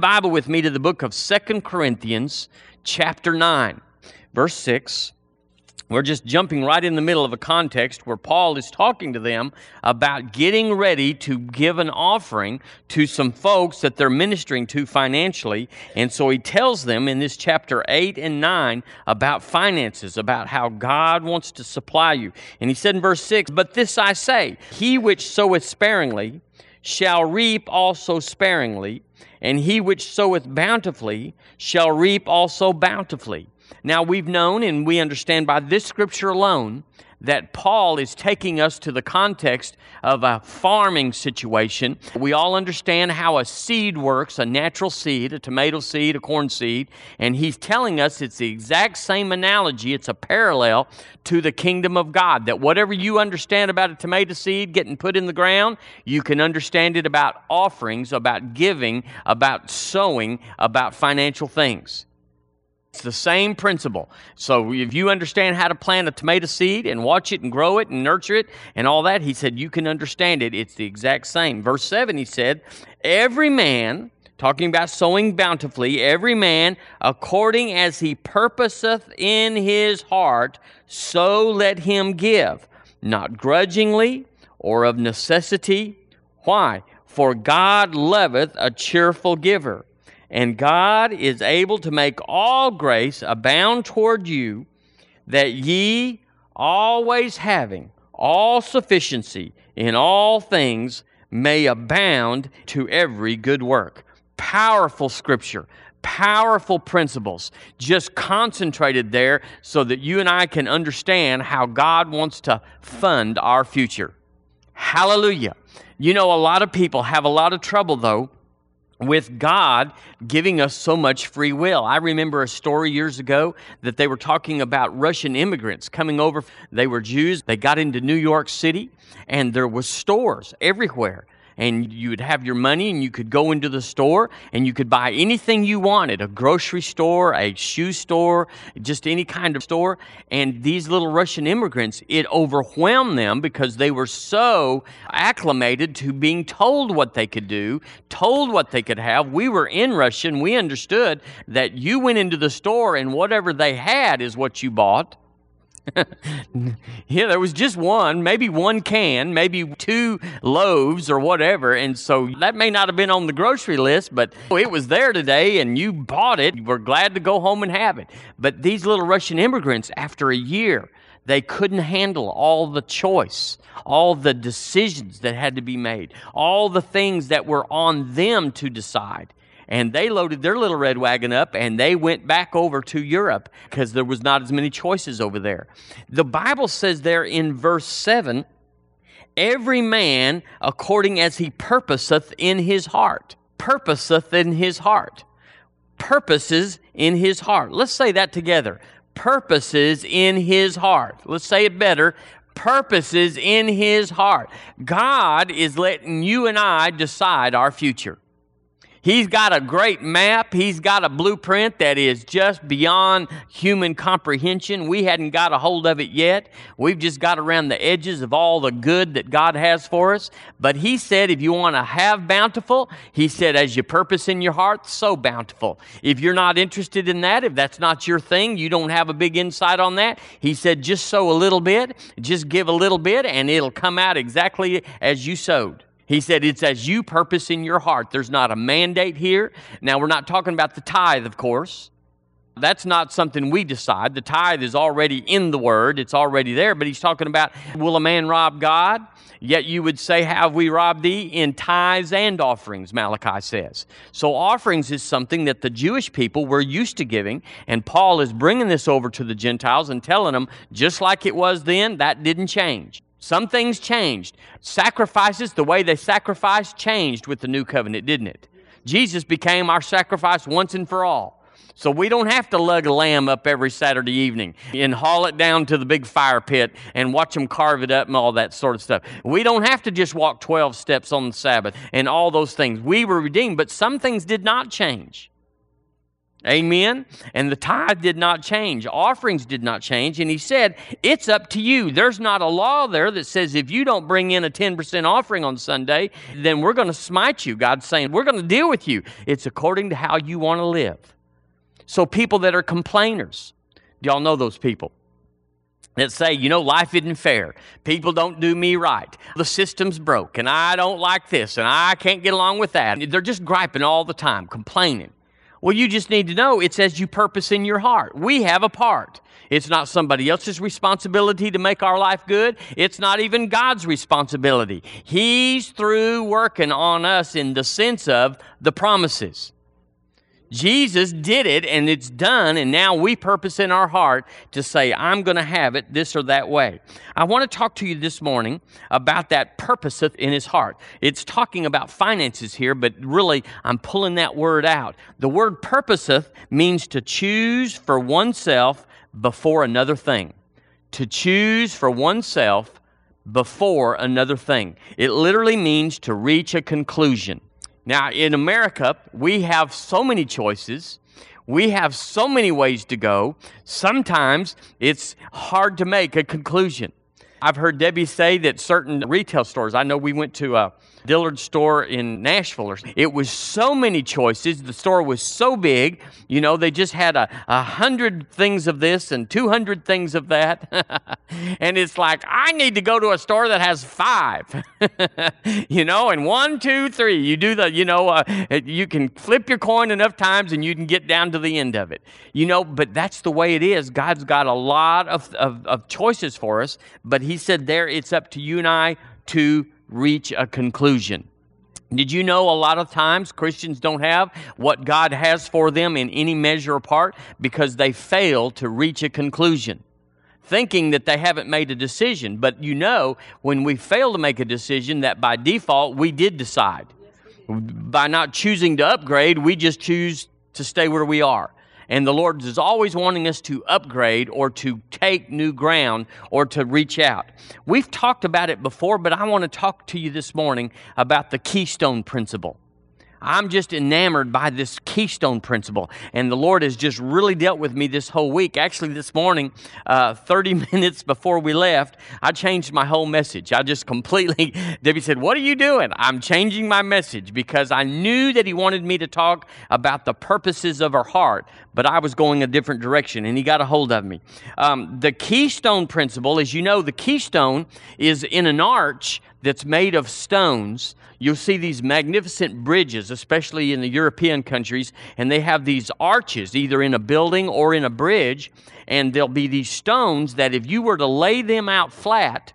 Bible with me to the book of Second Corinthians, chapter 9, verse 6. We're just jumping right in the middle of a context where Paul is talking to them about getting ready to give an offering to some folks that they're ministering to financially. And so he tells them in this chapter 8 and 9 about finances, about how God wants to supply you. And he said in verse 6 But this I say, he which soweth sparingly shall reap also sparingly and he which soweth bountifully shall reap also bountifully. Now we've known and we understand by this scripture alone that Paul is taking us to the context of a farming situation. We all understand how a seed works a natural seed, a tomato seed, a corn seed, and he's telling us it's the exact same analogy, it's a parallel to the kingdom of God. That whatever you understand about a tomato seed getting put in the ground, you can understand it about offerings, about giving, about sowing, about financial things. It's the same principle. So if you understand how to plant a tomato seed and watch it and grow it and nurture it and all that, he said, you can understand it. It's the exact same. Verse 7, he said, Every man, talking about sowing bountifully, every man according as he purposeth in his heart, so let him give, not grudgingly or of necessity. Why? For God loveth a cheerful giver. And God is able to make all grace abound toward you, that ye, always having all sufficiency in all things, may abound to every good work. Powerful scripture, powerful principles, just concentrated there so that you and I can understand how God wants to fund our future. Hallelujah. You know, a lot of people have a lot of trouble, though with God giving us so much free will. I remember a story years ago that they were talking about Russian immigrants coming over. They were Jews. They got into New York City and there was stores everywhere and you would have your money and you could go into the store and you could buy anything you wanted a grocery store, a shoe store, just any kind of store. And these little Russian immigrants, it overwhelmed them because they were so acclimated to being told what they could do, told what they could have. We were in Russia and we understood that you went into the store and whatever they had is what you bought. yeah, there was just one, maybe one can, maybe two loaves or whatever. And so that may not have been on the grocery list, but it was there today and you bought it. You were glad to go home and have it. But these little Russian immigrants, after a year, they couldn't handle all the choice, all the decisions that had to be made, all the things that were on them to decide and they loaded their little red wagon up and they went back over to Europe because there was not as many choices over there. The Bible says there in verse 7 every man according as he purposeth in his heart. Purposeth in his heart. Purposes in his heart. Let's say that together. Purposes in his heart. Let's say it better purposes in his heart. God is letting you and I decide our future. He's got a great map. He's got a blueprint that is just beyond human comprehension. We hadn't got a hold of it yet. We've just got around the edges of all the good that God has for us. But He said, if you want to have bountiful, He said, as you purpose in your heart, so bountiful. If you're not interested in that, if that's not your thing, you don't have a big insight on that, He said, just sow a little bit, just give a little bit, and it'll come out exactly as you sowed. He said, It's as you purpose in your heart. There's not a mandate here. Now, we're not talking about the tithe, of course. That's not something we decide. The tithe is already in the word, it's already there. But he's talking about, Will a man rob God? Yet you would say, Have we robbed thee in tithes and offerings? Malachi says. So, offerings is something that the Jewish people were used to giving. And Paul is bringing this over to the Gentiles and telling them, just like it was then, that didn't change. Some things changed. Sacrifices, the way they sacrificed, changed with the new covenant, didn't it? Jesus became our sacrifice once and for all. So we don't have to lug a lamb up every Saturday evening and haul it down to the big fire pit and watch them carve it up and all that sort of stuff. We don't have to just walk 12 steps on the Sabbath and all those things. We were redeemed, but some things did not change. Amen. And the tithe did not change, offerings did not change. And he said, It's up to you. There's not a law there that says if you don't bring in a 10% offering on Sunday, then we're going to smite you. God's saying, We're going to deal with you. It's according to how you want to live. So, people that are complainers, do y'all know those people? that say, you know, life isn't fair. People don't do me right. The system's broke, and I don't like this, and I can't get along with that. They're just griping all the time, complaining. Well, you just need to know it says you purpose in your heart. We have a part. It's not somebody else's responsibility to make our life good. It's not even God's responsibility. He's through working on us in the sense of the promises. Jesus did it and it's done, and now we purpose in our heart to say, I'm going to have it this or that way. I want to talk to you this morning about that purposeth in his heart. It's talking about finances here, but really I'm pulling that word out. The word purposeth means to choose for oneself before another thing. To choose for oneself before another thing. It literally means to reach a conclusion. Now, in America, we have so many choices. We have so many ways to go. Sometimes it's hard to make a conclusion. I've heard Debbie say that certain retail stores, I know we went to a Dillard store in Nashville. It was so many choices. The store was so big. You know, they just had a, a hundred things of this and 200 things of that. and it's like, I need to go to a store that has five. you know, and one, two, three. You do the, you know, uh, you can flip your coin enough times and you can get down to the end of it. You know, but that's the way it is. God's got a lot of, of, of choices for us. But He said, there, it's up to you and I to reach a conclusion. Did you know a lot of times Christians don't have what God has for them in any measure or part because they fail to reach a conclusion? Thinking that they haven't made a decision. But you know, when we fail to make a decision, that by default we did decide. By not choosing to upgrade, we just choose to stay where we are. And the Lord is always wanting us to upgrade or to take new ground or to reach out. We've talked about it before, but I want to talk to you this morning about the keystone principle. I'm just enamored by this keystone principle. And the Lord has just really dealt with me this whole week. Actually, this morning, uh, 30 minutes before we left, I changed my whole message. I just completely, Debbie said, What are you doing? I'm changing my message because I knew that He wanted me to talk about the purposes of our heart, but I was going a different direction, and He got a hold of me. Um, the keystone principle, as you know, the keystone is in an arch that's made of stones you'll see these magnificent bridges, especially in the European countries, and they have these arches either in a building or in a bridge, and there'll be these stones that if you were to lay them out flat,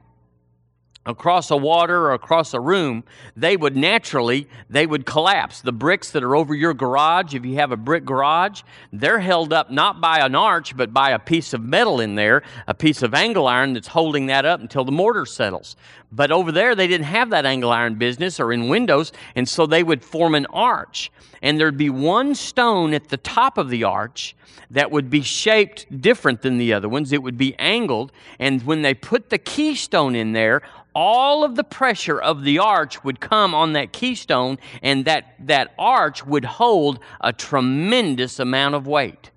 across a water or across a room, they would naturally they would collapse. The bricks that are over your garage, if you have a brick garage, they're held up not by an arch but by a piece of metal in there, a piece of angle iron that's holding that up until the mortar settles. But over there they didn't have that angle iron business or in windows, and so they would form an arch. And there'd be one stone at the top of the arch that would be shaped different than the other ones. It would be angled, and when they put the keystone in there, all of the pressure of the arch would come on that keystone, and that, that arch would hold a tremendous amount of weight.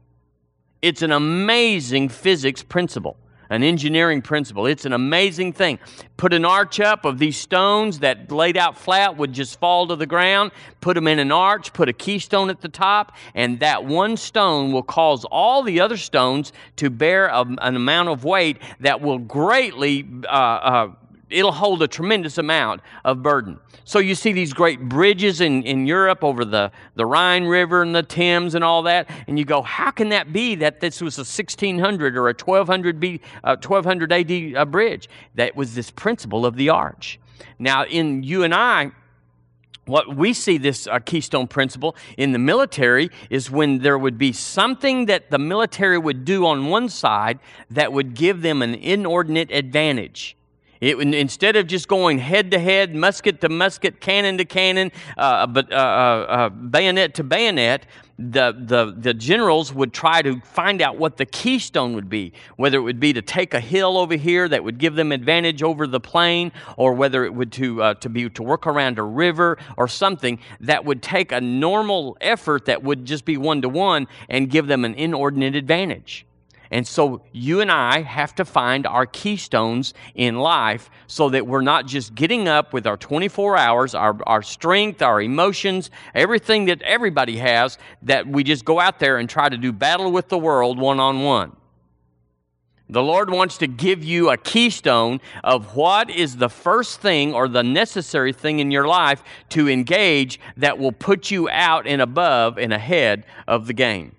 It's an amazing physics principle, an engineering principle. It's an amazing thing. Put an arch up of these stones that laid out flat would just fall to the ground. Put them in an arch, put a keystone at the top, and that one stone will cause all the other stones to bear a, an amount of weight that will greatly uh, uh, it'll hold a tremendous amount of burden. So you see these great bridges in, in Europe over the, the Rhine River and the Thames and all that, and you go, how can that be that this was a 1600 or a 1200, B, uh, 1200 AD uh, bridge? That was this principle of the arch. Now, in you and I, what we see this uh, keystone principle in the military is when there would be something that the military would do on one side that would give them an inordinate advantage It, instead of just going head to head, musket to musket, cannon to cannon, uh, but uh, uh, uh, bayonet to bayonet, the, the, the generals would try to find out what the keystone would be, whether it would be to take a hill over here that would give them advantage over the plain, or whether it would to, uh, to be to work around a river or something that would take a normal effort that would just be one to one and give them an inordinate advantage. And so you and I have to find our keystones in life so that we're not just getting up with our 24 hours, our, our strength, our emotions, everything that everybody has, that we just go out there and try to do battle with the world one on one. The Lord wants to give you a keystone of what is the first thing or the necessary thing in your life to engage that will put you out and above and ahead of the game.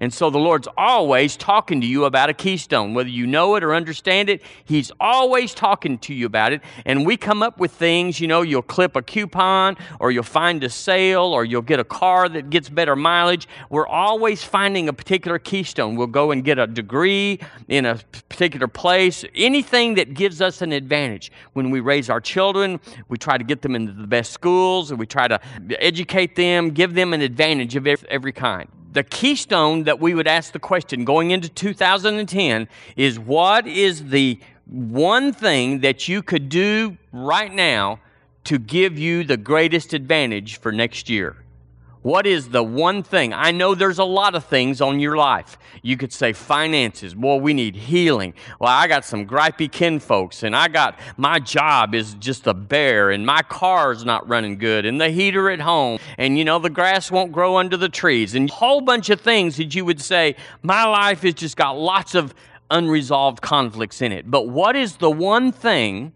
And so the Lord's always talking to you about a keystone. Whether you know it or understand it, He's always talking to you about it. And we come up with things, you know, you'll clip a coupon or you'll find a sale or you'll get a car that gets better mileage. We're always finding a particular keystone. We'll go and get a degree in a particular place, anything that gives us an advantage. When we raise our children, we try to get them into the best schools and we try to educate them, give them an advantage of every kind the keystone that we would ask the question going into 2010 is what is the one thing that you could do right now to give you the greatest advantage for next year? What is the one thing? I know there's a lot of things on your life. You could say finances. Boy, we need healing. Well, I got some gripey kin folks, and I got my job is just a bear, and my car's not running good, and the heater at home, and you know, the grass won't grow under the trees, and a whole bunch of things that you would say, my life has just got lots of unresolved conflicts in it. But what is the one thing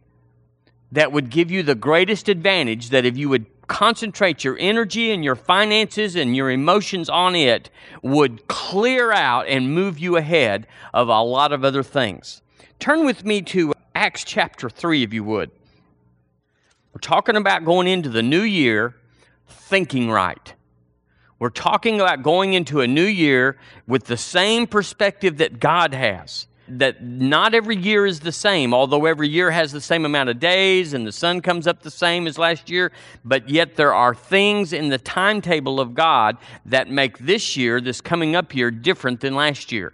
that would give you the greatest advantage that if you would concentrate your energy and your finances and your emotions on it would clear out and move you ahead of a lot of other things. Turn with me to Acts chapter 3, if you would. We're talking about going into the new year thinking right. We're talking about going into a new year with the same perspective that God has that not every year is the same, although every year has the same amount of days and the sun comes up the same as last year, but yet there are things in the timetable of God that make this year, this coming up year, different than last year.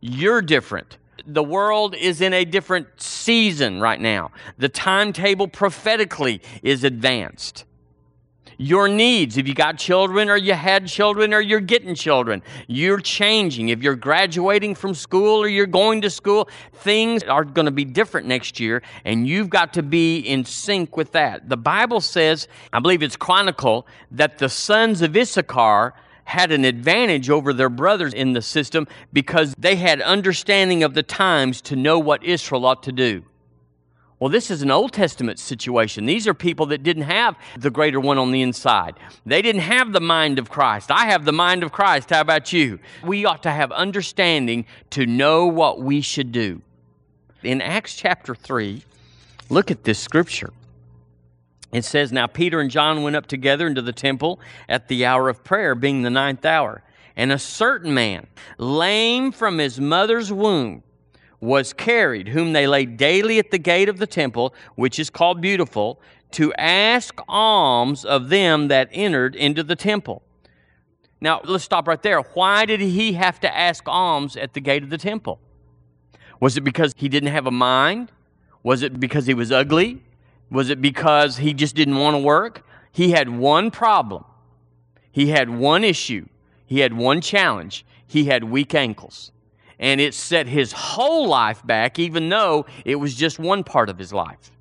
You're different. The world is in a different season right now. The timetable prophetically is advanced your needs. If you got children or you had children or you're getting children, you're changing. If you're graduating from school or you're going to school, things are going to be different next year, and you've got to be in sync with that. The Bible says, I believe it's Chronicle, that the sons of Issachar had an advantage over their brothers in the system because they had understanding of the times to know what Israel ought to do. Well, this is an Old Testament situation. These are people that didn't have the greater one on the inside. They didn't have the mind of Christ. I have the mind of Christ. How about you? We ought to have understanding to know what we should do. In Acts chapter 3, look at this scripture. It says, Now Peter and John went up together into the temple at the hour of prayer, being the ninth hour. And a certain man, lame from his mother's womb, was carried, whom they laid daily at the gate of the temple, which is called Beautiful, to ask alms of them that entered into the temple. Now, let's stop right there. Why did he have to ask alms at the gate of the temple? Was it because he didn't have a mind? Was it because he was ugly? Was it because he just didn't want to work? He had one problem. He had one issue. He had one challenge. He had weak ankles and it set his whole life back, even though it was just one part of his life.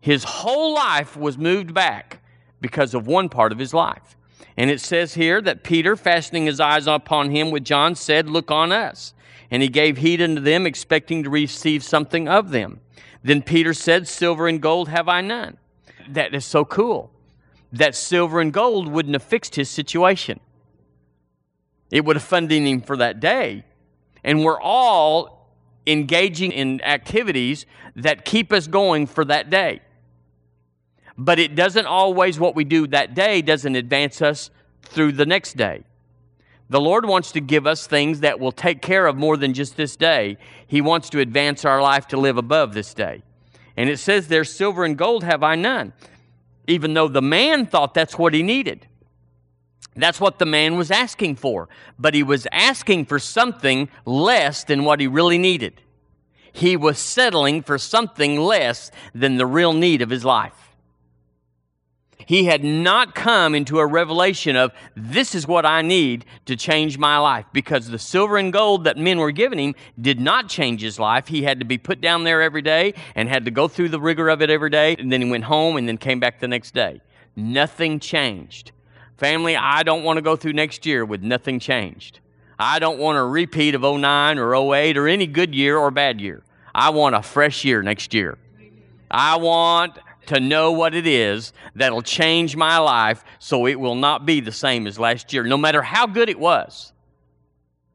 His whole life was moved back because of one part of his life. And it says here that Peter, fastening his eyes upon him with John, said, Look on us. And he gave heed unto them, expecting to receive something of them. Then Peter said, Silver and gold have I none. That is so cool. That silver and gold wouldn't have fixed his situation. It would have funded him for that day, and we're all engaging in activities that keep us going for that day. But it doesn't always, what we do that day doesn't advance us through the next day. The Lord wants to give us things that will take care of more than just this day. He wants to advance our life to live above this day. And it says there, silver and gold have I none, even though the man thought that's what he needed. That's what the man was asking for. But he was asking for something less than what he really needed. He was settling for something less than the real need of his life. He had not come into a revelation of, this is what I need to change my life. Because the silver and gold that men were giving him did not change his life. He had to be put down there every day and had to go through the rigor of it every day. And then he went home and then came back the next day. Nothing changed. Family, I don't want to go through next year with nothing changed. I don't want a repeat of 09 or 08 or any good year or bad year. I want a fresh year next year. I want to know what it is that'll change my life so it will not be the same as last year, no matter how good it was.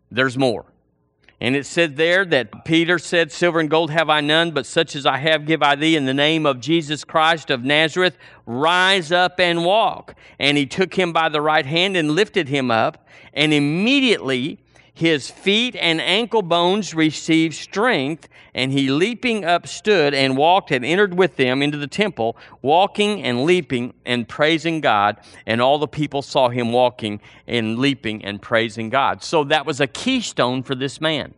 There's more. And it said there that Peter said, Silver and gold have I none, but such as I have give I thee in the name of Jesus Christ of Nazareth. Rise up and walk. And he took him by the right hand and lifted him up. And immediately his feet and ankle bones received strength, and he leaping up stood and walked and entered with them into the temple, walking and leaping and praising God. And all the people saw him walking and leaping and praising God. So that was a keystone for this man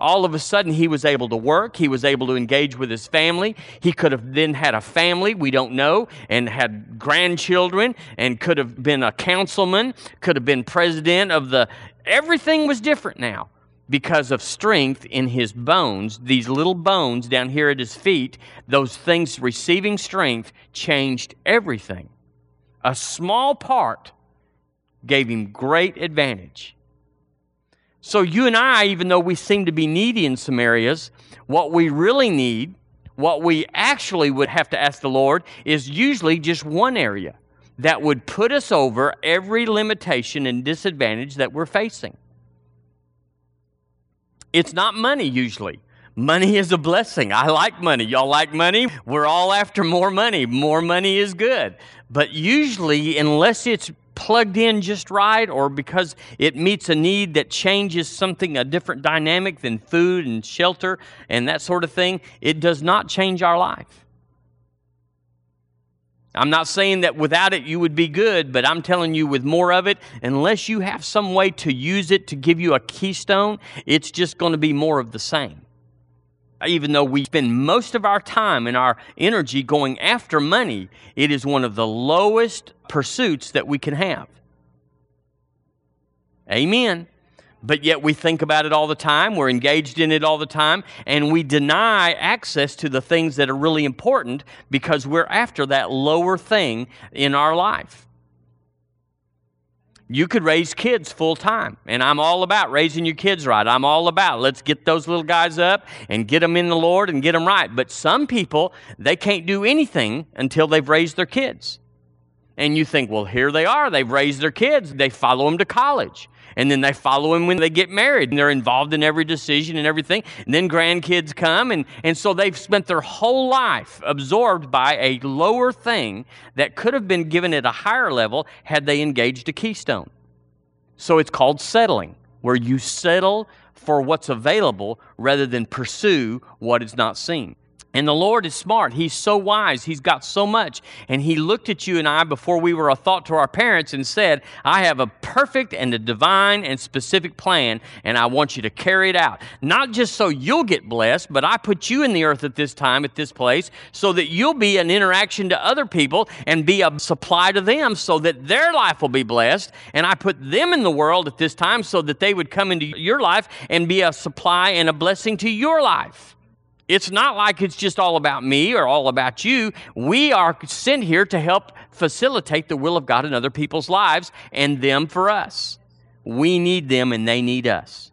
all of a sudden he was able to work he was able to engage with his family he could have then had a family we don't know and had grandchildren and could have been a councilman could have been president of the Everything was different now because of strength in his bones. These little bones down here at his feet, those things receiving strength changed everything. A small part gave him great advantage. So, you and I, even though we seem to be needy in some areas, what we really need, what we actually would have to ask the Lord, is usually just one area that would put us over every limitation and disadvantage that we're facing. It's not money usually. Money is a blessing. I like money. Y'all like money? We're all after more money. More money is good. But usually, unless it's plugged in just right or because it meets a need that changes something, a different dynamic than food and shelter and that sort of thing, it does not change our life. I'm not saying that without it you would be good, but I'm telling you with more of it, unless you have some way to use it to give you a keystone, it's just going to be more of the same. Even though we spend most of our time and our energy going after money, it is one of the lowest pursuits that we can have. Amen but yet we think about it all the time, we're engaged in it all the time, and we deny access to the things that are really important because we're after that lower thing in our life. You could raise kids full time, and I'm all about raising your kids right. I'm all about let's get those little guys up and get them in the Lord and get them right. But some people, they can't do anything until they've raised their kids. And you think, well, here they are. They've raised their kids. They follow them to college and then they follow him when they get married and they're involved in every decision and everything. And then grandkids come and, and so they've spent their whole life absorbed by a lower thing that could have been given at a higher level had they engaged a keystone. So it's called settling where you settle for what's available rather than pursue what is not seen and the Lord is smart. He's so wise. He's got so much. And He looked at you and I before we were a thought to our parents and said, I have a perfect and a divine and specific plan, and I want you to carry it out. Not just so you'll get blessed, but I put you in the earth at this time, at this place, so that you'll be an interaction to other people and be a supply to them so that their life will be blessed. And I put them in the world at this time so that they would come into your life and be a supply and a blessing to your life. It's not like it's just all about me or all about you. We are sent here to help facilitate the will of God in other people's lives and them for us. We need them and they need us.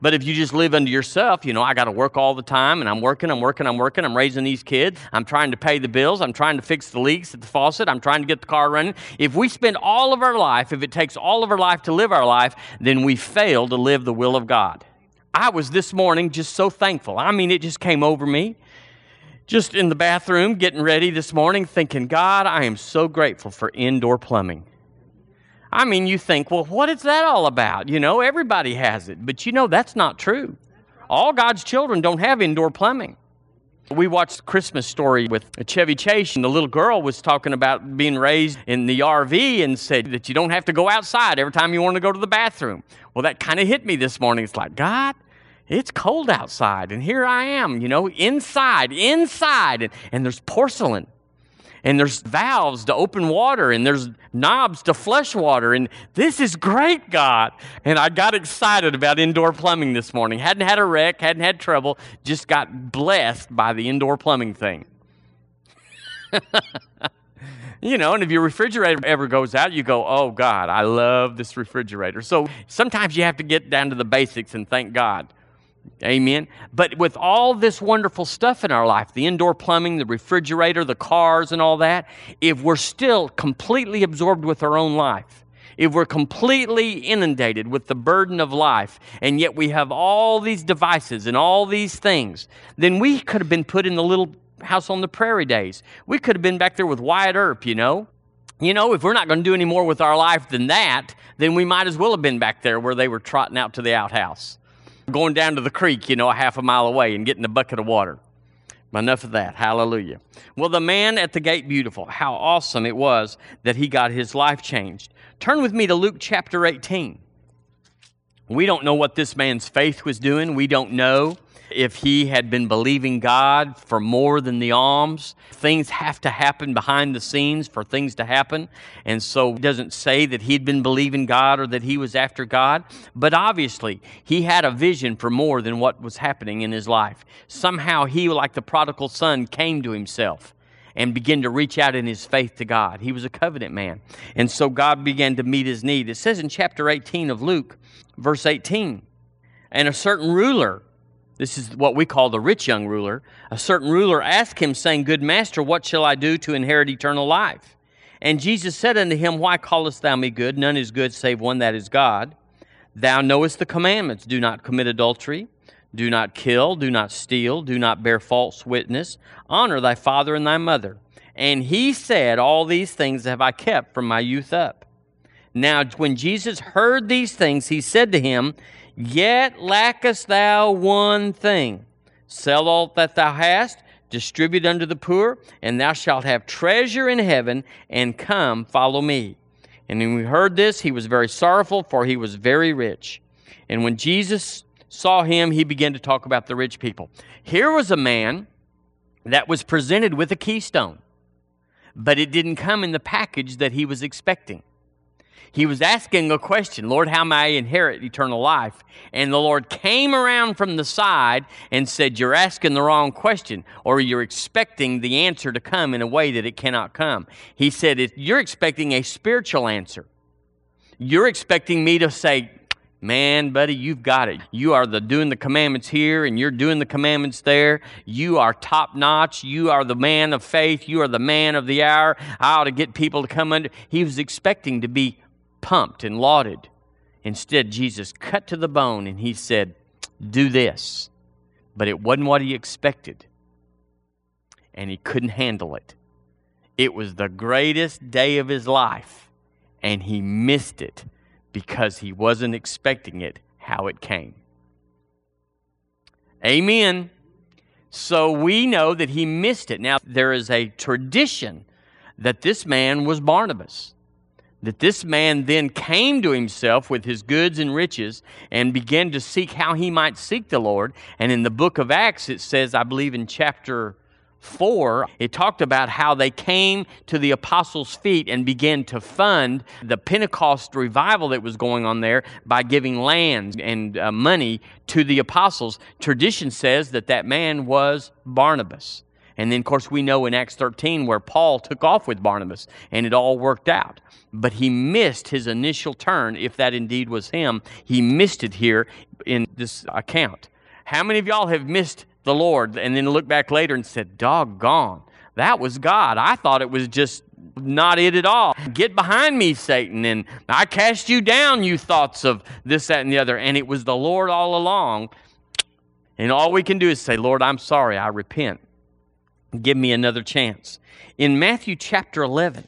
But if you just live unto yourself, you know, I got to work all the time and I'm working, I'm working, I'm working, I'm raising these kids, I'm trying to pay the bills, I'm trying to fix the leaks at the faucet, I'm trying to get the car running. If we spend all of our life, if it takes all of our life to live our life, then we fail to live the will of God. I was this morning just so thankful. I mean, it just came over me. Just in the bathroom, getting ready this morning, thinking, God, I am so grateful for indoor plumbing. I mean, you think, well, what is that all about? You know, everybody has it. But you know, that's not true. All God's children don't have indoor plumbing. We watched Christmas Story with Chevy Chase, and the little girl was talking about being raised in the RV and said that you don't have to go outside every time you want to go to the bathroom. Well, that kind of hit me this morning. It's like, God, it's cold outside, and here I am, you know, inside, inside, and, and there's porcelain and there's valves to open water and there's knobs to flush water and this is great god. And i got excited about indoor plumbing this morning. Hadn't had a wreck hadn't had trouble just got blessed by the indoor plumbing thing. You know and if your refrigerator ever goes out you go oh god i love this refrigerator. So sometimes you have to get down to the basics and thank god Amen. But with all this wonderful stuff in our life, the indoor plumbing, the refrigerator, the cars, and all that, if we're still completely absorbed with our own life, if we're completely inundated with the burden of life, and yet we have all these devices and all these things, then we could have been put in the little house on the prairie days. We could have been back there with Wyatt Earp, you know. You know, if we're not going to do any more with our life than that, then we might as well have been back there where they were trotting out to the outhouse going down to the creek, you know, a half a mile away and getting a bucket of water. Enough of that. Hallelujah. Well, the man at the gate, beautiful. How awesome it was that he got his life changed. Turn with me to Luke chapter 18. We don't know what this man's faith was doing. We don't know if he had been believing God for more than the alms. Things have to happen behind the scenes for things to happen. And so it doesn't say that he'd been believing God or that he was after God. But obviously, he had a vision for more than what was happening in his life. Somehow he, like the prodigal son, came to himself and began to reach out in his faith to God. He was a covenant man. And so God began to meet his need. It says in chapter 18 of Luke, verse 18, and a certain ruler this is what we call the rich young ruler. A certain ruler asked him, saying, Good master, what shall I do to inherit eternal life? And Jesus said unto him, Why callest thou me good? None is good save one that is God. Thou knowest the commandments do not commit adultery, do not kill, do not steal, do not bear false witness, honor thy father and thy mother. And he said, All these things have I kept from my youth up. Now, when Jesus heard these things, he said to him, Yet lackest thou one thing. Sell all that thou hast, distribute unto the poor, and thou shalt have treasure in heaven, and come, follow me. And when we heard this, he was very sorrowful, for he was very rich. And when Jesus saw him, he began to talk about the rich people. Here was a man that was presented with a keystone, but it didn't come in the package that he was expecting he was asking a question Lord, how may I inherit eternal life? And the Lord came around from the side and said, You're asking the wrong question, or you're expecting the answer to come in a way that it cannot come. He said, You're expecting a spiritual answer. You're expecting me to say, Man, buddy, you've got it. You are the doing the commandments here and you're doing the commandments there. You are top notch. You are the man of faith. You are the man of the hour. I ought to get people to come under. He was expecting to be pumped and lauded. Instead, Jesus cut to the bone and he said, Do this. But it wasn't what he expected. And he couldn't handle it. It was the greatest day of his life, and he missed it because he wasn't expecting it how it came. Amen. So we know that he missed it. Now, there is a tradition that this man was Barnabas that this man then came to himself with his goods and riches and began to seek how he might seek the Lord. And in the book of Acts, it says, I believe in chapter 4, it talked about how they came to the apostles' feet and began to fund the Pentecost revival that was going on there by giving land and uh, money to the apostles. Tradition says that that man was Barnabas. And then, of course, we know in Acts 13 where Paul took off with Barnabas and it all worked out. But he missed his initial turn, if that indeed was him. He missed it here in this account. How many of y'all have missed the Lord and then look back later and said, doggone, that was God? I thought it was just not it at all. Get behind me, Satan, and I cast you down, you thoughts of this, that, and the other. And it was the Lord all along. And all we can do is say, Lord, I'm sorry, I repent. Give me another chance. In Matthew chapter 11,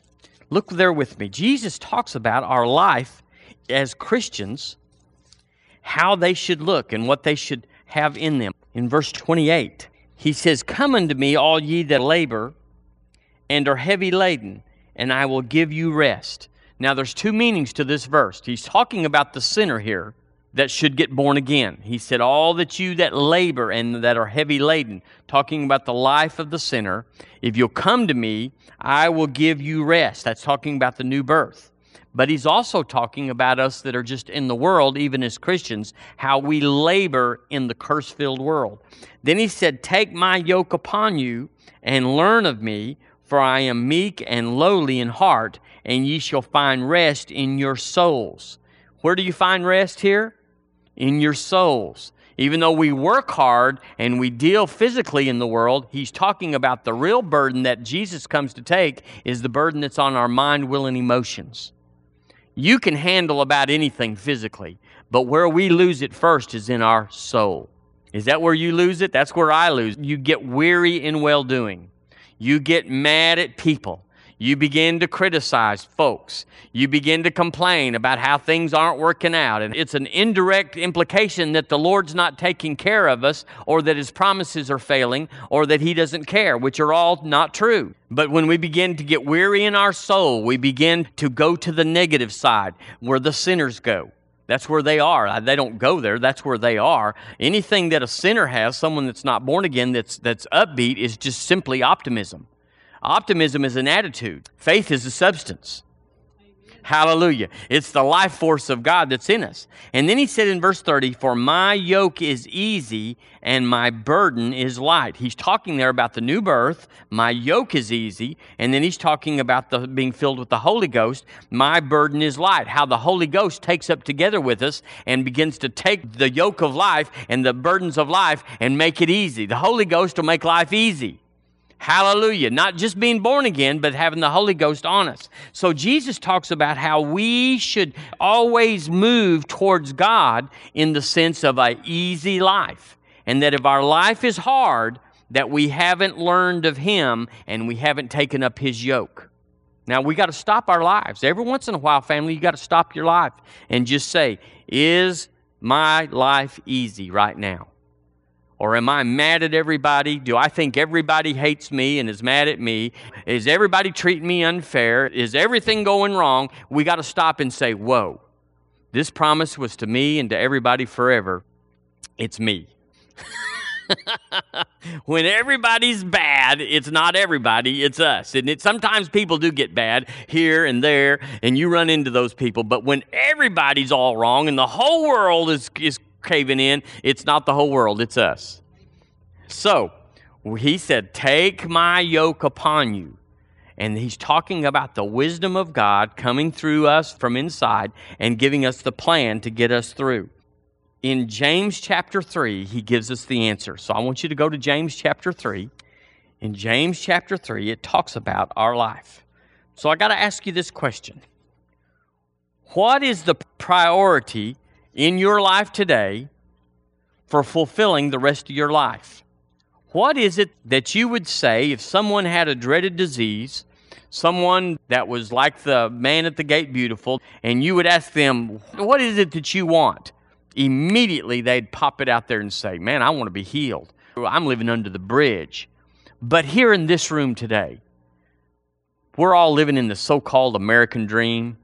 Look there with me. Jesus talks about our life as Christians, how they should look and what they should have in them. In verse 28, he says, Come unto me, all ye that labor and are heavy laden, and I will give you rest. Now, there's two meanings to this verse. He's talking about the sinner here that should get born again. He said, All that you that labor and that are heavy laden, talking about the life of the sinner, if you'll come to me, I will give you rest. That's talking about the new birth. But he's also talking about us that are just in the world, even as Christians, how we labor in the curse filled world. Then he said, Take my yoke upon you and learn of me, for I am meek and lowly in heart, and ye shall find rest in your souls. Where do you find rest here? In your souls. Even though we work hard and we deal physically in the world, he's talking about the real burden that Jesus comes to take is the burden that's on our mind, will, and emotions. You can handle about anything physically, but where we lose it first is in our soul. Is that where you lose it? That's where I lose. You get weary in well doing. You get mad at people. You begin to criticize folks. You begin to complain about how things aren't working out. And it's an indirect implication that the Lord's not taking care of us, or that His promises are failing, or that He doesn't care, which are all not true. But when we begin to get weary in our soul, we begin to go to the negative side where the sinners go. That's where they are. They don't go there. That's where they are. Anything that a sinner has, someone that's not born again, that's, that's upbeat, is just simply optimism. Optimism is an attitude, faith is a substance. Hallelujah. It's the life force of God that's in us. And then he said in verse 30, For my yoke is easy and my burden is light. He's talking there about the new birth. My yoke is easy. And then he's talking about the being filled with the Holy Ghost. My burden is light. How the Holy Ghost takes up together with us and begins to take the yoke of life and the burdens of life and make it easy. The Holy Ghost will make life easy. Hallelujah. Not just being born again, but having the Holy Ghost on us. So Jesus talks about how we should always move towards God in the sense of an easy life. And that if our life is hard, that we haven't learned of Him and we haven't taken up His yoke. Now, we got to stop our lives. Every once in a while, family, you got to stop your life and just say, Is my life easy right now? Or am I mad at everybody? Do I think everybody hates me and is mad at me? Is everybody treating me unfair? Is everything going wrong? We got to stop and say, Whoa, this promise was to me and to everybody forever. It's me. when everybody's bad, it's not everybody, it's us. And it, sometimes people do get bad here and there, and you run into those people. But when everybody's all wrong and the whole world is, is caving in, it's not the whole world, it's us. So, he said, Take my yoke upon you. And he's talking about the wisdom of God coming through us from inside and giving us the plan to get us through. In James chapter 3, he gives us the answer. So I want you to go to James chapter 3. In James chapter 3, it talks about our life. So I got to ask you this question What is the priority in your life today for fulfilling the rest of your life? What is it that you would say if someone had a dreaded disease, someone that was like the man at the gate beautiful, and you would ask them, What is it that you want? Immediately they'd pop it out there and say, Man, I want to be healed. I'm living under the bridge. But here in this room today, we're all living in the so called American dream.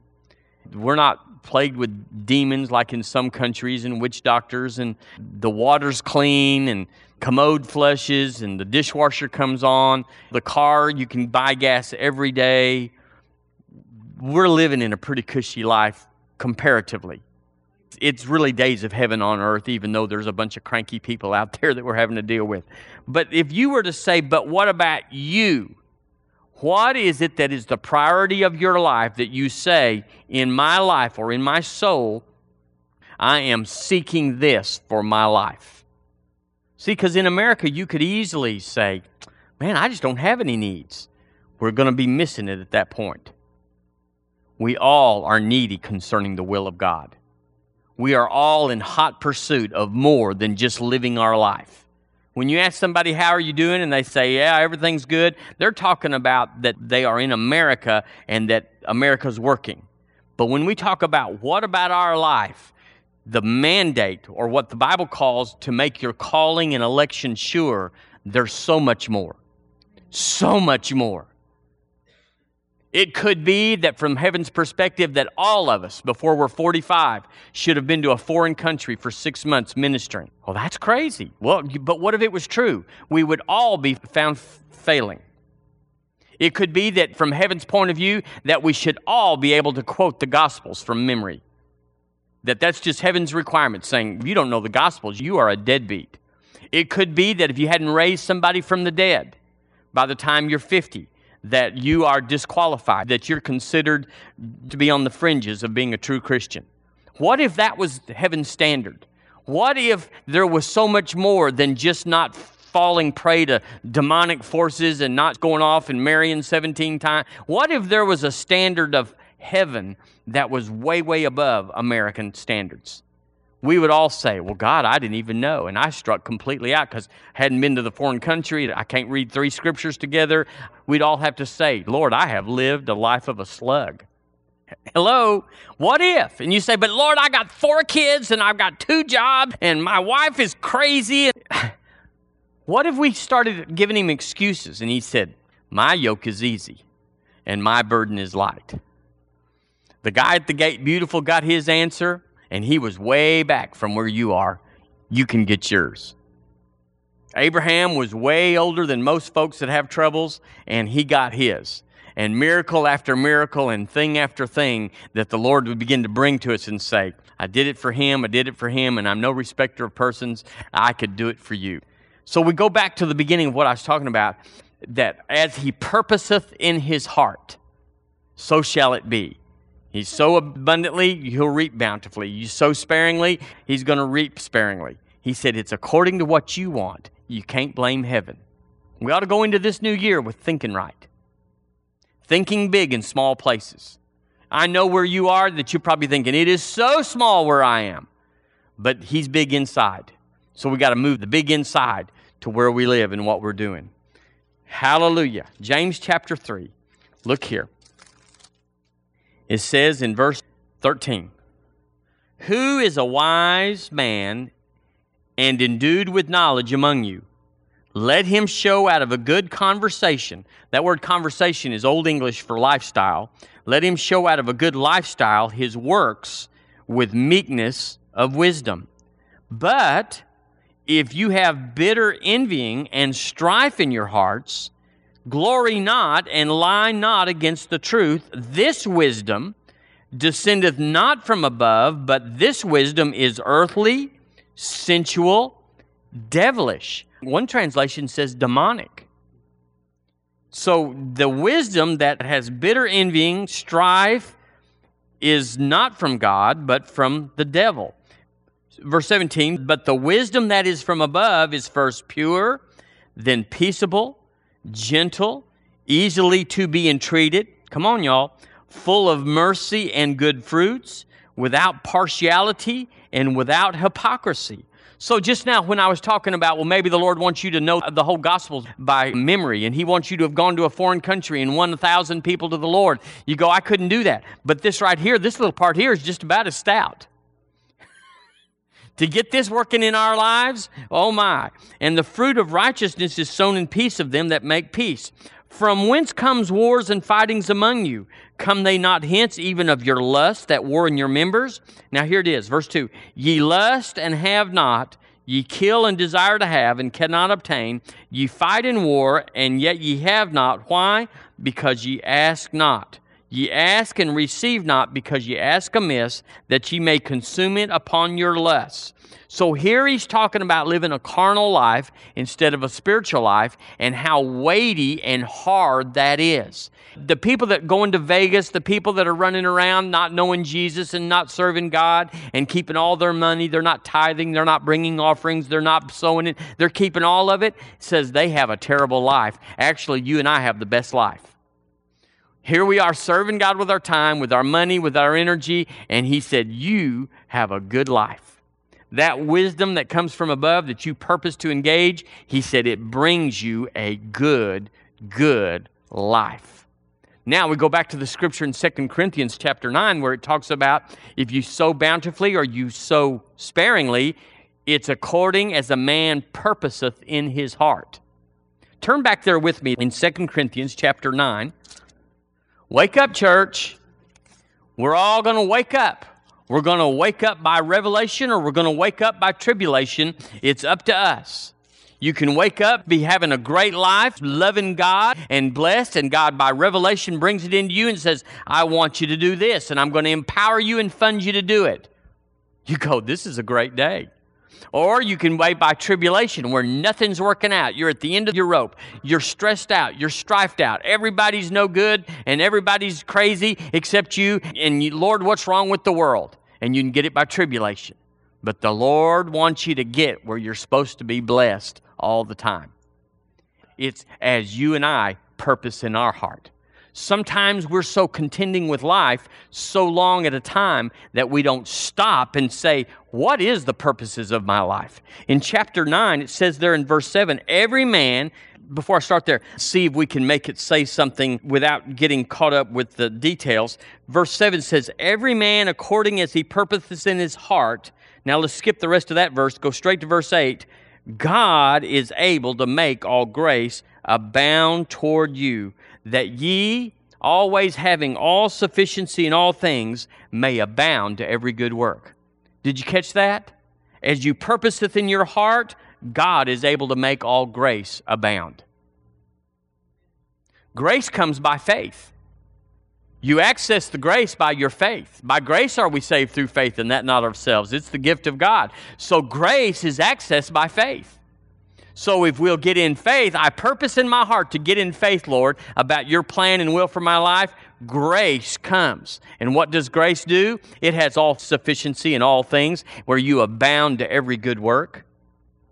We're not plagued with demons like in some countries and witch doctors, and the water's clean and commode flushes and the dishwasher comes on. The car, you can buy gas every day. We're living in a pretty cushy life comparatively. It's really days of heaven on earth, even though there's a bunch of cranky people out there that we're having to deal with. But if you were to say, but what about you? What is it that is the priority of your life that you say, in my life or in my soul, I am seeking this for my life? See, because in America, you could easily say, man, I just don't have any needs. We're going to be missing it at that point. We all are needy concerning the will of God. We are all in hot pursuit of more than just living our life. When you ask somebody, How are you doing? and they say, Yeah, everything's good, they're talking about that they are in America and that America's working. But when we talk about what about our life, the mandate, or what the Bible calls to make your calling and election sure, there's so much more. So much more. It could be that from heaven's perspective that all of us before we're 45 should have been to a foreign country for 6 months ministering. Well, that's crazy. Well, but what if it was true? We would all be found failing. It could be that from heaven's point of view that we should all be able to quote the gospels from memory. That that's just heaven's requirement saying you don't know the gospels, you are a deadbeat. It could be that if you hadn't raised somebody from the dead by the time you're 50, that you are disqualified, that you're considered to be on the fringes of being a true Christian. What if that was heaven's standard? What if there was so much more than just not falling prey to demonic forces and not going off and marrying 17 times? What if there was a standard of heaven that was way, way above American standards? We would all say, Well, God, I didn't even know. And I struck completely out because hadn't been to the foreign country. I can't read three scriptures together. We'd all have to say, Lord, I have lived a life of a slug. Hello, what if? And you say, But Lord, I got four kids and I've got two jobs and my wife is crazy. what if we started giving him excuses and he said, My yoke is easy and my burden is light? The guy at the gate, beautiful, got his answer and he was way back from where you are, you can get yours. Abraham was way older than most folks that have troubles, and he got his. And miracle after miracle and thing after thing that the Lord would begin to bring to us and say, I did it for him, I did it for him, and I'm no respecter of persons. I could do it for you. So we go back to the beginning of what I was talking about that as he purposeth in his heart, so shall it be. He sow abundantly, he'll reap bountifully. You sow sparingly, he's going to reap sparingly. He said, It's according to what you want. You can't blame heaven. We ought to go into this new year with thinking right, thinking big in small places. I know where you are that you're probably thinking, It is so small where I am. But he's big inside. So we got to move the big inside to where we live and what we're doing. Hallelujah. James chapter 3. Look here. It says in verse 13 Who is a wise man and endued with knowledge among you? Let him show out of a good conversation. That word conversation is Old English for lifestyle. Let him show out of a good lifestyle his works with meekness of wisdom. But if you have bitter envying and strife in your hearts, Glory not and lie not against the truth. This wisdom descendeth not from above, but this wisdom is earthly, sensual, devilish. One translation says demonic. So the wisdom that has bitter envying, strife, is not from God, but from the devil. Verse 17, but the wisdom that is from above is first pure, then peaceable gentle, easily to be entreated. Come on, y'all. Full of mercy and good fruits, without partiality and without hypocrisy. So, just now, when I was talking about, well, maybe the Lord wants you to know the whole gospel by memory, and He wants you to have gone to a foreign country and won a thousand people to the Lord, you go, I couldn't do that. But this right here, this little part here is just about as stout to get this working in our lives? Oh my. And the fruit of righteousness is sown in peace of them that make peace. From whence comes wars and fightings among you? Come they not hence even of your lust that war in your members? Now here it is, verse 2. Ye lust and have not, ye kill and desire to have and cannot obtain. Ye fight in war and yet ye have not. Why? Because ye ask not. Ye ask and receive not because ye ask amiss, that ye may consume it upon your lusts. So here he's talking about living a carnal life instead of a spiritual life and how weighty and hard that is. The people that go into Vegas, the people that are running around not knowing Jesus and not serving God and keeping all their money, they're not tithing, they're not bringing offerings, they're not sowing it, they're keeping all of it, says they have a terrible life. Actually, you and I have the best life. Here we are serving God with our time, with our money, with our energy, and He said, You have a good life. that wisdom that comes from above that you purpose to engage, he said it brings you a good, good life. Now we go back to the scripture in 2 Corinthians chapter 9 where it talks about if you sow bountifully or you sow sparingly, it's according as a man purposeth in his heart. Turn back there with me in 2 Corinthians chapter 9. Wake up, church. We're all going to wake up. We're going to wake up by revelation or we're going to wake up by tribulation. It's up to us. You can wake up, be having a great life, loving God and blessed, and God by revelation brings it into you and says, I want you to do this, and I'm going to empower you and fund you to do it. You go, This is a great day. Or you can wait by tribulation where nothing's working out. You're at the end of your rope. You're stressed out. You're strifed out. Everybody's no good and everybody's crazy except you. And you, Lord, what's wrong with the world? And you can get it by tribulation. But the Lord wants you to get where you're supposed to be blessed all the time. It's as you and I purpose in our heart. Sometimes we're so contending with life so long at a time that we don't stop and say, What is the purposes of my life? In chapter 9, it says there in verse 7 every man, before I start there, see if we can make it say something without getting caught up with the details. Verse 7 says, Every man according as he purposes in his heart. Now let's skip the rest of that verse, go straight to verse 8. God is able to make all grace abound toward you that ye, always having all sufficiency in all things, may abound to every good work. Did you catch that? As you purposeth in your heart, God is able to make all grace abound. Grace comes by faith. You access the grace by your faith. By grace are we saved through faith, and that not ourselves. It's the gift of God. So grace is accessed by faith. So if we'll get in faith, I purpose in my heart to get in faith, Lord, about your plan and will for my life. Grace comes. And what does grace do? It has all sufficiency in all things, where you abound to every good work.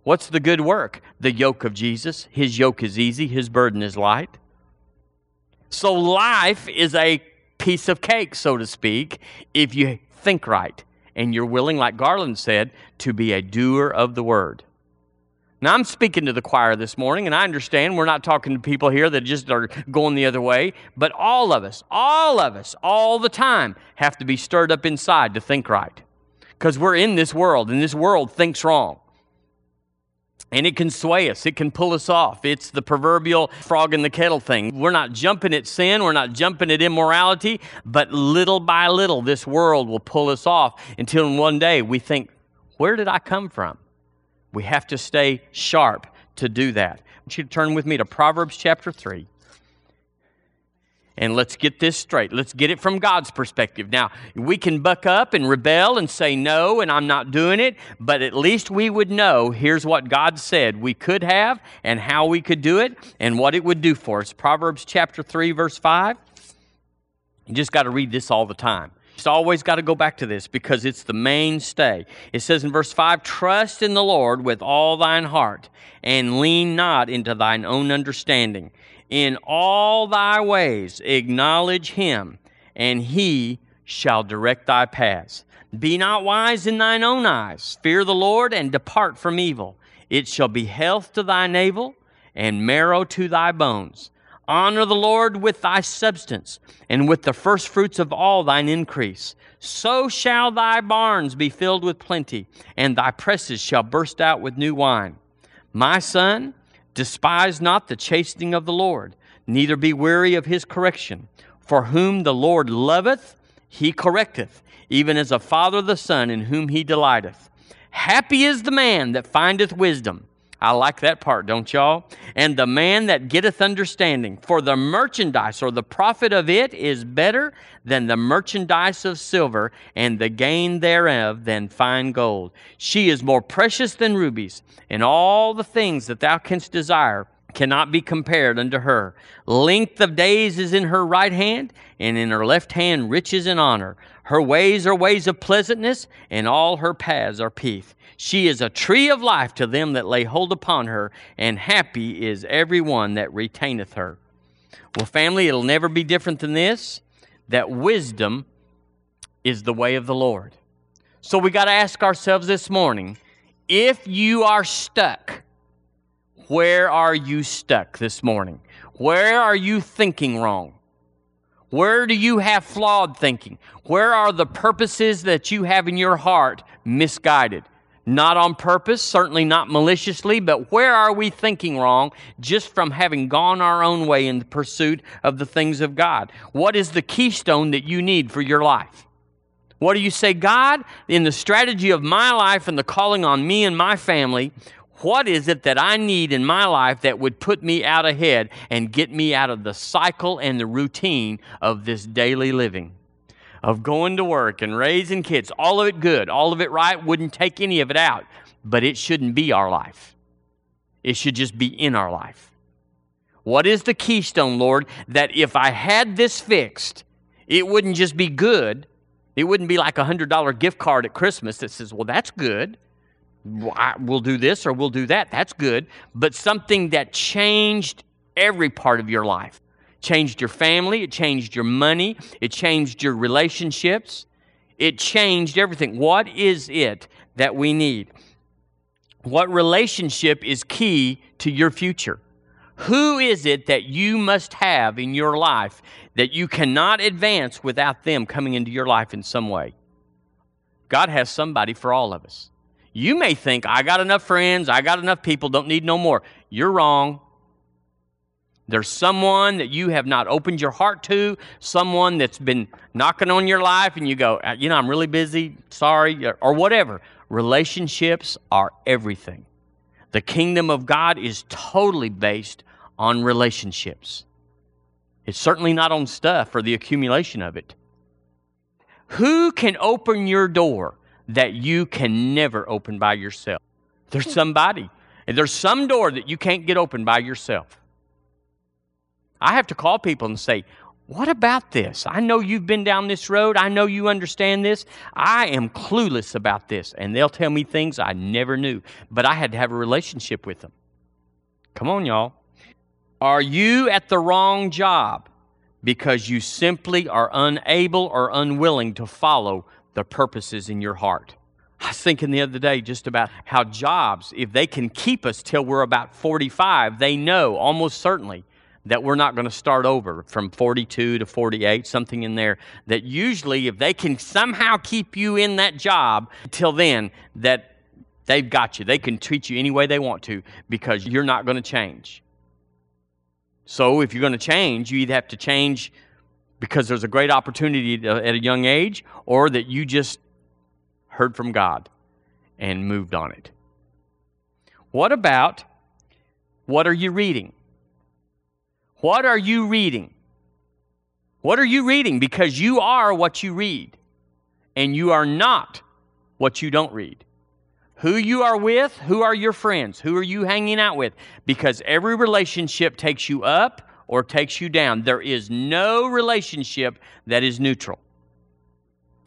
What's the good work? The yoke of Jesus. His yoke is easy, his burden is light. So life is a piece of cake, so to speak, if you think right and you're willing, like Garland said, to be a doer of the word. Now, I'm speaking to the choir this morning, and I understand we're not talking to people here that just are going the other way, but all of us, all of us, all the time have to be stirred up inside to think right. Because we're in this world, and this world thinks wrong. And it can sway us, it can pull us off. It's the proverbial frog in the kettle thing. We're not jumping at sin, we're not jumping at immorality, but little by little, this world will pull us off until one day we think, where did I come from? We have to stay sharp to do that. I want you to turn with me to Proverbs chapter 3. And let's get this straight. Let's get it from God's perspective. Now, we can buck up and rebel and say no, and I'm not doing it, but at least we would know here's what God said we could have and how we could do it and what it would do for us. Proverbs chapter 3, verse 5. You just got to read this all the time. It's always got to go back to this because it's the mainstay. It says in verse 5 Trust in the Lord with all thine heart, and lean not into thine own understanding. In all thy ways acknowledge him, and he shall direct thy paths. Be not wise in thine own eyes. Fear the Lord and depart from evil. It shall be health to thy navel and marrow to thy bones. Honor the Lord with thy substance, and with the firstfruits of all thine increase. So shall thy barns be filled with plenty, and thy presses shall burst out with new wine. My son, despise not the chastening of the Lord, neither be weary of his correction. For whom the Lord loveth, he correcteth, even as a father the son in whom he delighteth. Happy is the man that findeth wisdom I like that part, don't y'all? And the man that getteth understanding, for the merchandise or the profit of it is better than the merchandise of silver, and the gain thereof than fine gold. She is more precious than rubies, and all the things that thou canst desire cannot be compared unto her. Length of days is in her right hand, and in her left hand riches and honor. Her ways are ways of pleasantness, and all her paths are peace. She is a tree of life to them that lay hold upon her, and happy is every one that retaineth her. Well, family, it'll never be different than this that wisdom is the way of the Lord. So we got to ask ourselves this morning if you are stuck, where are you stuck this morning? Where are you thinking wrong? Where do you have flawed thinking? Where are the purposes that you have in your heart misguided? Not on purpose, certainly not maliciously, but where are we thinking wrong just from having gone our own way in the pursuit of the things of God? What is the keystone that you need for your life? What do you say, God, in the strategy of my life and the calling on me and my family, what is it that I need in my life that would put me out ahead and get me out of the cycle and the routine of this daily living? Of going to work and raising kids, all of it good, all of it right, wouldn't take any of it out, but it shouldn't be our life. It should just be in our life. What is the keystone, Lord, that if I had this fixed, it wouldn't just be good, it wouldn't be like a $100 gift card at Christmas that says, well, that's good. We'll do this or we'll do that. That's good. But something that changed every part of your life changed your family, it changed your money, it changed your relationships, it changed everything. What is it that we need? What relationship is key to your future? Who is it that you must have in your life that you cannot advance without them coming into your life in some way? God has somebody for all of us. You may think, I got enough friends, I got enough people, don't need no more. You're wrong. There's someone that you have not opened your heart to, someone that's been knocking on your life, and you go, uh, you know, I'm really busy, sorry, or whatever. Relationships are everything. The kingdom of God is totally based on relationships. It's certainly not on stuff or the accumulation of it. Who can open your door that you can never open by yourself? There's somebody. And there's some door that you can't get open by yourself. I have to call people and say, What about this? I know you've been down this road. I know you understand this. I am clueless about this. And they'll tell me things I never knew. But I had to have a relationship with them. Come on, y'all. Are you at the wrong job because you simply are unable or unwilling to follow the purposes in your heart? I was thinking the other day just about how jobs, if they can keep us till we're about 45, they know almost certainly that we're not going to start over from 42 to 48, something in there. That usually, if they can somehow keep you in that job till then, that they've got you. They can treat you any way they want to because you're not going to change. So if you're going to change, you either have to change because there's a great opportunity at a young age, or that you just heard from God and moved on it. What about what are you reading? What are you reading? What are you reading? Because you are what you read, and you are not what you don't read who you are with, who are your friends, who are you hanging out with, because every relationship takes you up or takes you down. There is no relationship that is neutral.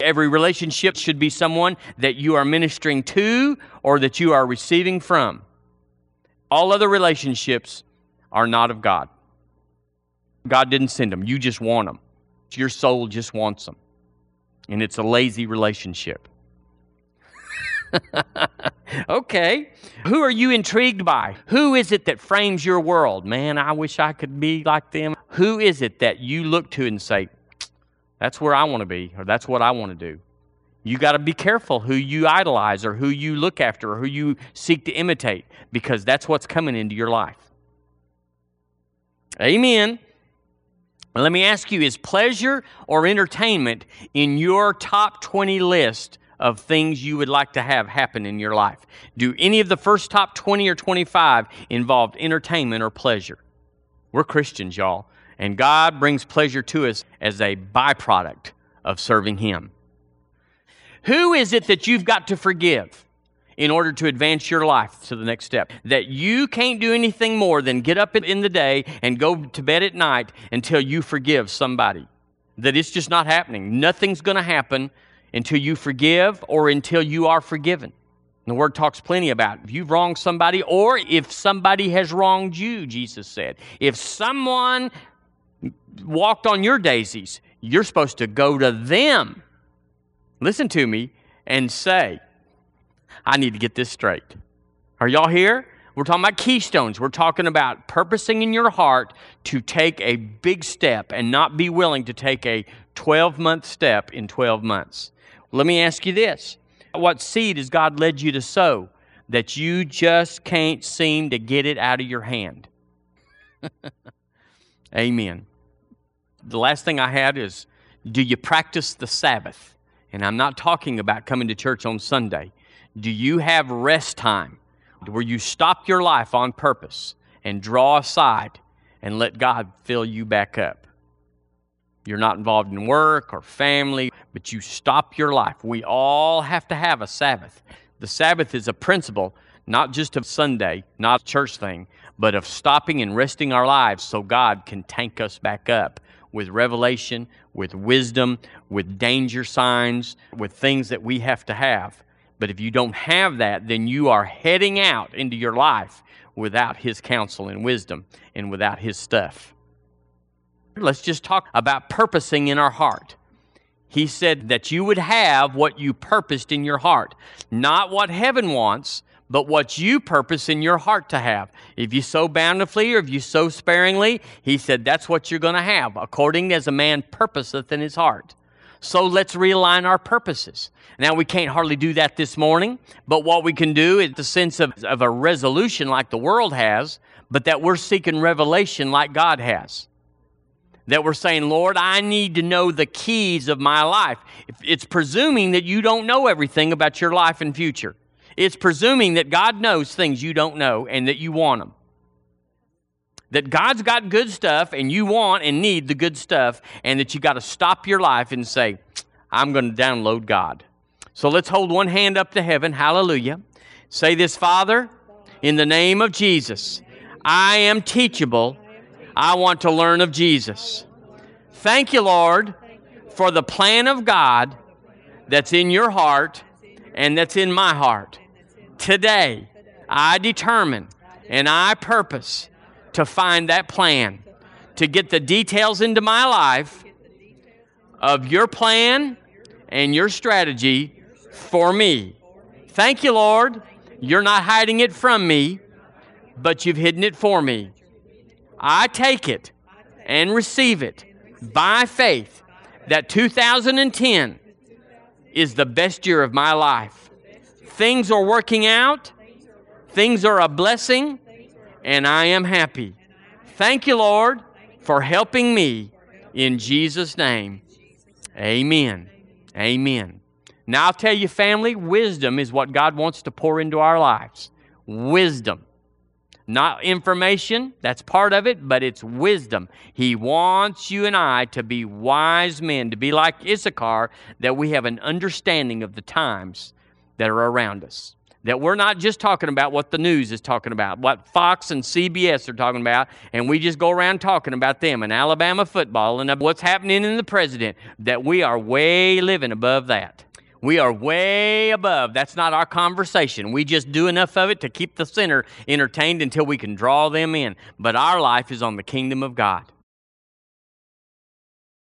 Every relationship should be someone that you are ministering to or that you are receiving from. All other relationships are not of God. God didn't send them, you just want them. Your soul just wants them. And it's a lazy relationship. okay. Who are you intrigued by? Who is it that frames your world? Man, I wish I could be like them. Who is it that you look to and say, that's where I want to be, or that's what I want to do? You got to be careful who you idolize, or who you look after, or who you seek to imitate, because that's what's coming into your life. Amen. Let me ask you is pleasure or entertainment in your top 20 list of things you would like to have happen in your life. Do any of the first top 20 or 25 involve entertainment or pleasure? We're Christians, y'all, and God brings pleasure to us as a byproduct of serving Him. Who is it that you've got to forgive in order to advance your life to the next step? That you can't do anything more than get up in the day and go to bed at night until you forgive somebody. That it's just not happening. Nothing's going to happen until you forgive or until you are forgiven. And the word talks plenty about if you've wronged somebody or if somebody has wronged you, Jesus said. If someone walked on your daisies, you're supposed to go to them. Listen to me and say, I need to get this straight. Are y'all here? We're talking about keystones. We're talking about purposing in your heart to take a big step and not be willing to take a 12 month step in 12 months. Let me ask you this What seed has God led you to sow that you just can't seem to get it out of your hand? Amen. The last thing I had is do you practice the Sabbath? And I'm not talking about coming to church on Sunday. Do you have rest time where you stop your life on purpose and draw aside and let God fill you back up? You're not involved in work or family, but you stop your life. We all have to have a Sabbath. The Sabbath is a principle, not just of Sunday, not a church thing, but of stopping and resting our lives so God can tank us back up with revelation, with wisdom, with danger signs, with things that we have to have. But if you don't have that, then you are heading out into your life without His counsel and wisdom and without His stuff. Let's just talk about purposing in our heart. He said that you would have what you purposed in your heart, not what heaven wants, but what you purpose in your heart to have. If you sow bountifully or if you sow sparingly, he said that's what you're going to have, according as a man purposeth in his heart. So let's realign our purposes. Now, we can't hardly do that this morning, but what we can do is the sense of, of a resolution like the world has, but that we're seeking revelation like God has that we're saying, Lord, I need to know the keys of my life. It's presuming that you don't know everything about your life and future. It's presuming that God knows things you don't know and that you want them. That God's got good stuff and you want and need the good stuff, and that you got to stop your life and say, I'm going to download God. So let's hold one hand up to heaven. Hallelujah. Say this, Father, in the name of Jesus, I am teachable I want to learn of Jesus. Thank you, Lord, for the plan of God that's in your heart and that's in my heart. Today, I determine and I purpose to find that plan, to get the details into my life of your plan and your strategy for me. Thank you, Lord. You're not hiding it from me, but you've hidden it for me. I take it and receive it by faith that 2010 is the best year of my life. Things are working out, things are a blessing, and I am happy. Thank you, Lord, for helping me in Jesus' name. Amen. Amen. Now, I'll tell you, family, wisdom is what God wants to pour into our lives. Wisdom. Not information, that's part of it, but it's wisdom. He wants you and I to be wise men, to be like Issachar, that we have an understanding of the times that are around us. That we're not just talking about what the news is talking about, what Fox and CBS are talking about, and we just go around talking about them and Alabama football and what's happening in the president. That we are way living above that. We are way above. That's not our conversation. We just do enough of it to keep the sinner entertained until we can draw them in. But our life is on the kingdom of God.